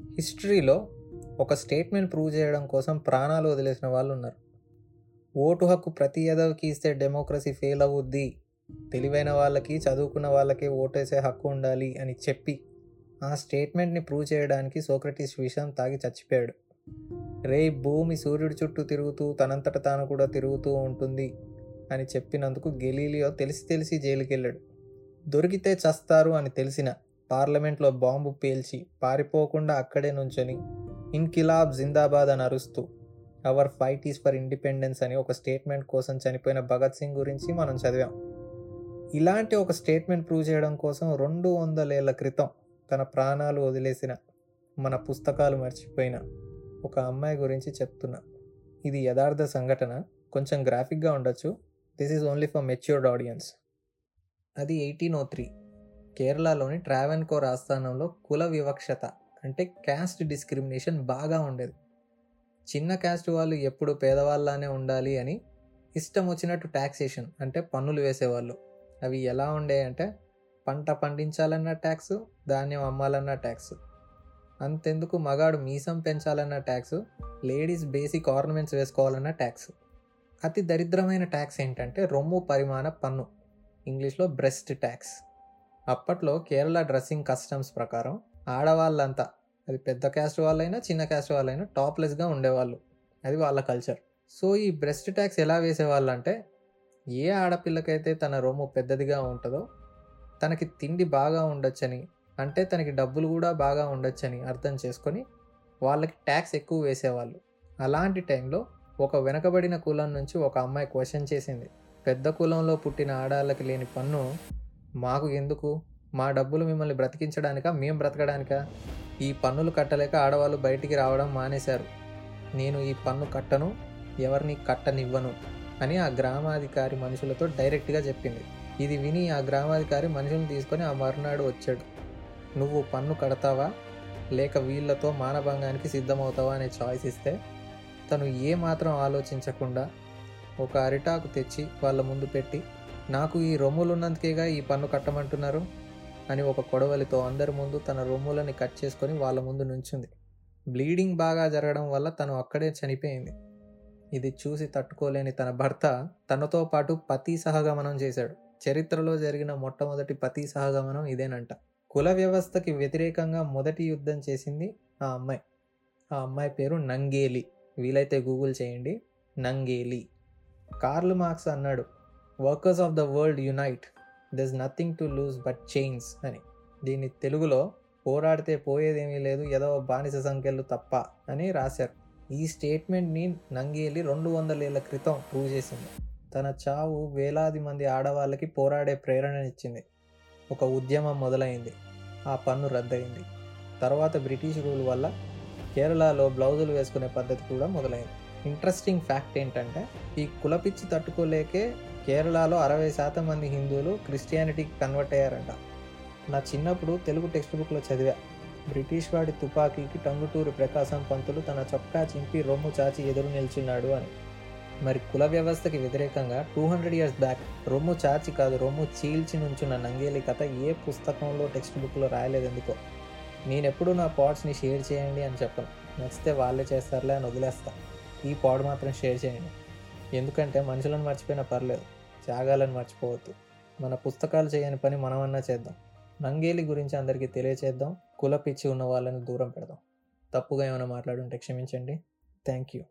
హిస్టరీలో ఒక statement prove చేయడం కోసం ప్రాణాలు వదిలేసిన వాళ్ళు ఉన్నారు. ఓటు హక్కు ప్రతి ఎదవికి ఇస్తే డెమోక్రసీ ఫెయిల్ అవుద్ది. తెలివైన వాళ్ళకి చదువుకున్న వాళ్ళకి ఓటేసే హక్కు ఉండాలి అని చెప్పి ఆ స్టేట్మెంట్ని ప్రూవ్ చేయడానికి సోక్రటీస్ విషయం తాగి చచ్చిపోయాడు. రే భూమి సూర్యుడి చుట్టూ తిరుగుతూ తనంతట తాను కూడా తిరుగుతూ ఉంటుంది అని చెప్పినందుకు గెలీలియో తెలిసి తెలిసి జైలుకెళ్ళాడు. దొరికితే చస్తారు అని తెలిసిన పార్లమెంట్లో బాంబు పేల్చి పారిపోకుండా అక్కడే నుంచొని ఇన్కిలాబ్ జిందాబాద్ అని అరుస్తూ our fight is for independence అని ఒక స్టేట్మెంట్ కోసం చనిపోయిన భగత్ సింగ్ గురించి మనం చదివాం. ఇలాంటి ఒక స్టేట్మెంట్ ప్రూవ్ చేయడం కోసం రెండు వందలేళ్ళ క్రితం తన ప్రాణాలు వదిలేసిన మన పుస్తకాలు మర్చిపోయిన ఒక అమ్మాయి గురించి చెప్తున్నా. ఇది యథార్థ సంఘటన. కొంచెం గ్రాఫిక్గా ఉండొచ్చు. This is only for matured audience. అది ఎయిటీన్ ఓ త్రీ. కేరళలోని ట్రావెన్కోర్ ఆస్థానంలో కుల వివక్షత అంటే క్యాస్ట్ డిస్క్రిమినేషన్ బాగా ఉండేది. చిన్న క్యాస్ట్ వాళ్ళు ఎప్పుడు పేదవాళ్ళనే ఉండాలి అని ఇష్టం వచ్చినట్టు ట్యాక్సేషన్ అంటే పన్నులు వేసేవాళ్ళు. అవి ఎలా ఉండే అంటే పంట పండించాలన్న ట్యాక్స్ ధాన్యం అమ్మాలన్న ట్యాక్స్. అంతెందుకు మగాడు మీసం పెంచాలన్న ట్యాక్స్ లేడీస్ బేసిక్ ఆర్నమెంట్స్ వేసుకోవాలన్న ట్యాక్స్. అతి దరిద్రమైన ట్యాక్స్ ఏంటంటే రొమ్ము పరిమాణ పన్ను. ఇంగ్లీష్లో బ్రెస్ట్ ట్యాక్స్. అప్పట్లో కేరళ డ్రెస్సింగ్ కస్టమ్స్ ప్రకారం ఆడవాళ్ళంతా అది పెద్ద క్యాస్ట్ వాళ్ళైనా చిన్న క్యాస్ట్ వాళ్ళైనా టాప్లెస్గా ఉండేవాళ్ళు. అది వాళ్ళ కల్చర్. సో ఈ బ్రెస్ట్ ట్యాక్స్ ఎలా వేసేవాళ్ళు అంటే ఏ ఆడపిల్లకైతే తన రొమ్ము పెద్దదిగా ఉంటుందో తనకి తిండి బాగా ఉండొచ్చని అంటే తనకి డబ్బులు కూడా బాగా ఉండొచ్చని అర్థం చేసుకొని వాళ్ళకి ట్యాక్స్ ఎక్కువ వేసేవాళ్ళు. అలాంటి టైంలో ఒక వెనకబడిన కులం నుంచి ఒక అమ్మాయి క్వశ్చన్ చేసింది. పెద్ద కులంలో పుట్టిన ఆడాళ్ళకి లేని పన్ను మాకు ఎందుకు? మా డబ్బులు మిమ్మల్ని బ్రతికించడానికా? మేము బ్రతకడానికా? ఈ పన్నులు కట్టలేక ఆడవాళ్ళు బయటికి రావడం మానేశారు. నేను ఈ పన్ను కట్టను ఎవరిని కట్టనివ్వను అని ఆ గ్రామాధికారి మనుషులతో డైరెక్ట్గా చెప్పింది. ఇది విని ఆ గ్రామాధికారి మనుషులను తీసుకొని ఆ మరునాడు వచ్చాడు. నువ్వు పన్ను కడతావా? లేక వీళ్ళతో మానభంగానికి సిద్ధమవుతావా? అనే చాయిస్ ఇస్తే తను ఏమాత్రం ఆలోచించకుండా ఒక అరిటాకు తెచ్చి వాళ్ళ ముందు పెట్టి నాకు ఈ రొమ్ములు ఉన్నందుకేగా ఈ పన్ను కట్టమంటున్నారు అని ఒక కొడవలితో అందరి ముందు తన రొమ్ములని కట్ చేసుకొని వాళ్ళ ముందు నుంచుంది. బ్లీడింగ్ బాగా జరగడం వల్ల తను అక్కడే చనిపోయింది. ఇది చూసి తట్టుకోలేని తన భర్త తనతో పాటు పతి సహగమనం చేశాడు. చరిత్రలో జరిగిన మొట్టమొదటి పతి సహగమనం ఇదేనంట. కుల వ్యవస్థకి వ్యతిరేకంగా మొదటి యుద్ధం చేసింది ఆ అమ్మాయి. ఆ అమ్మాయి పేరు నంగేలి. వీలైతే గూగుల్ చేయండి. నంగేలి. కార్ల్ మార్క్స్ అన్నాడు. Workers of the world unite there's nothing to lose but chains అని. దీన్ని తెలుగులో పోరాడితే పోయేదేమీ లేదు ఏదో బానిస సంఖ్యలు తప్ప అని రాశారు. ఈ స్టేట్మెంట్ని నంగేలి రెండు వందల ఏళ్ళ క్రితం ప్రూవ్ చేసింది. తన చావు వేలాది మంది ఆడవాళ్ళకి పోరాడే ప్రేరణనిచ్చింది. ఒక ఉద్యమం మొదలైంది. ఆ పన్ను రద్దయింది. తర్వాత బ్రిటిష్ రూల్ వల్ల కేరళలో బ్లౌజులు వేసుకునే పద్ధతి కూడా మొదలైంది. ఇంట్రెస్టింగ్ ఫ్యాక్ట్ ఏంటంటే ఈ కులపిచ్చి తట్టుకోలేకే కేరళలో అరవై శాతం మంది హిందువులు క్రిస్టియానిటీకి కన్వర్ట్ అయ్యారంట. నా చిన్నప్పుడు తెలుగు టెక్స్ట్ బుక్లో చదివా. బ్రిటిష్ వాడి తుపాకీకి టంగుటూరు ప్రకాశం పంతులు తన చొక్కా చింపి రొమ్ము చాచి ఎదురు నిల్చున్నాడు అని. మరి కుల వ్యవస్థకి వ్యతిరేకంగా టూ హండ్రెడ్ ఇయర్స్ బ్యాక్ రొమ్ము చాచి కాదు రొమ్ము చీల్చి నుంచున్న నంగేలి కథ ఏ పుస్తకంలో టెక్స్ట్ బుక్లో రాయలేదు ఎందుకో నేను నా పాడ్స్ని షేర్ చేయండి అని చెప్పను. నచ్చితే వాళ్ళే చేస్తారులే అని వదిలేస్తా. ఈ పాడ్ మాత్రం షేర్ చేయండి. ఎందుకంటే మనుషులను మర్చిపోయినా పర్లేదు త్యాగాలను మర్చిపోవద్దు. మన పుస్తకాలు చేయని పని మనమన్నా చేద్దాం. నంగేలి గురించి అందరికీ తెలియచేద్దాం. కుల పిచ్చి ఉన్న వాళ్ళని దూరం పెడదాం. తప్పుగా ఏమైనా మాట్లాడుంటే క్షమించండి. Thank you.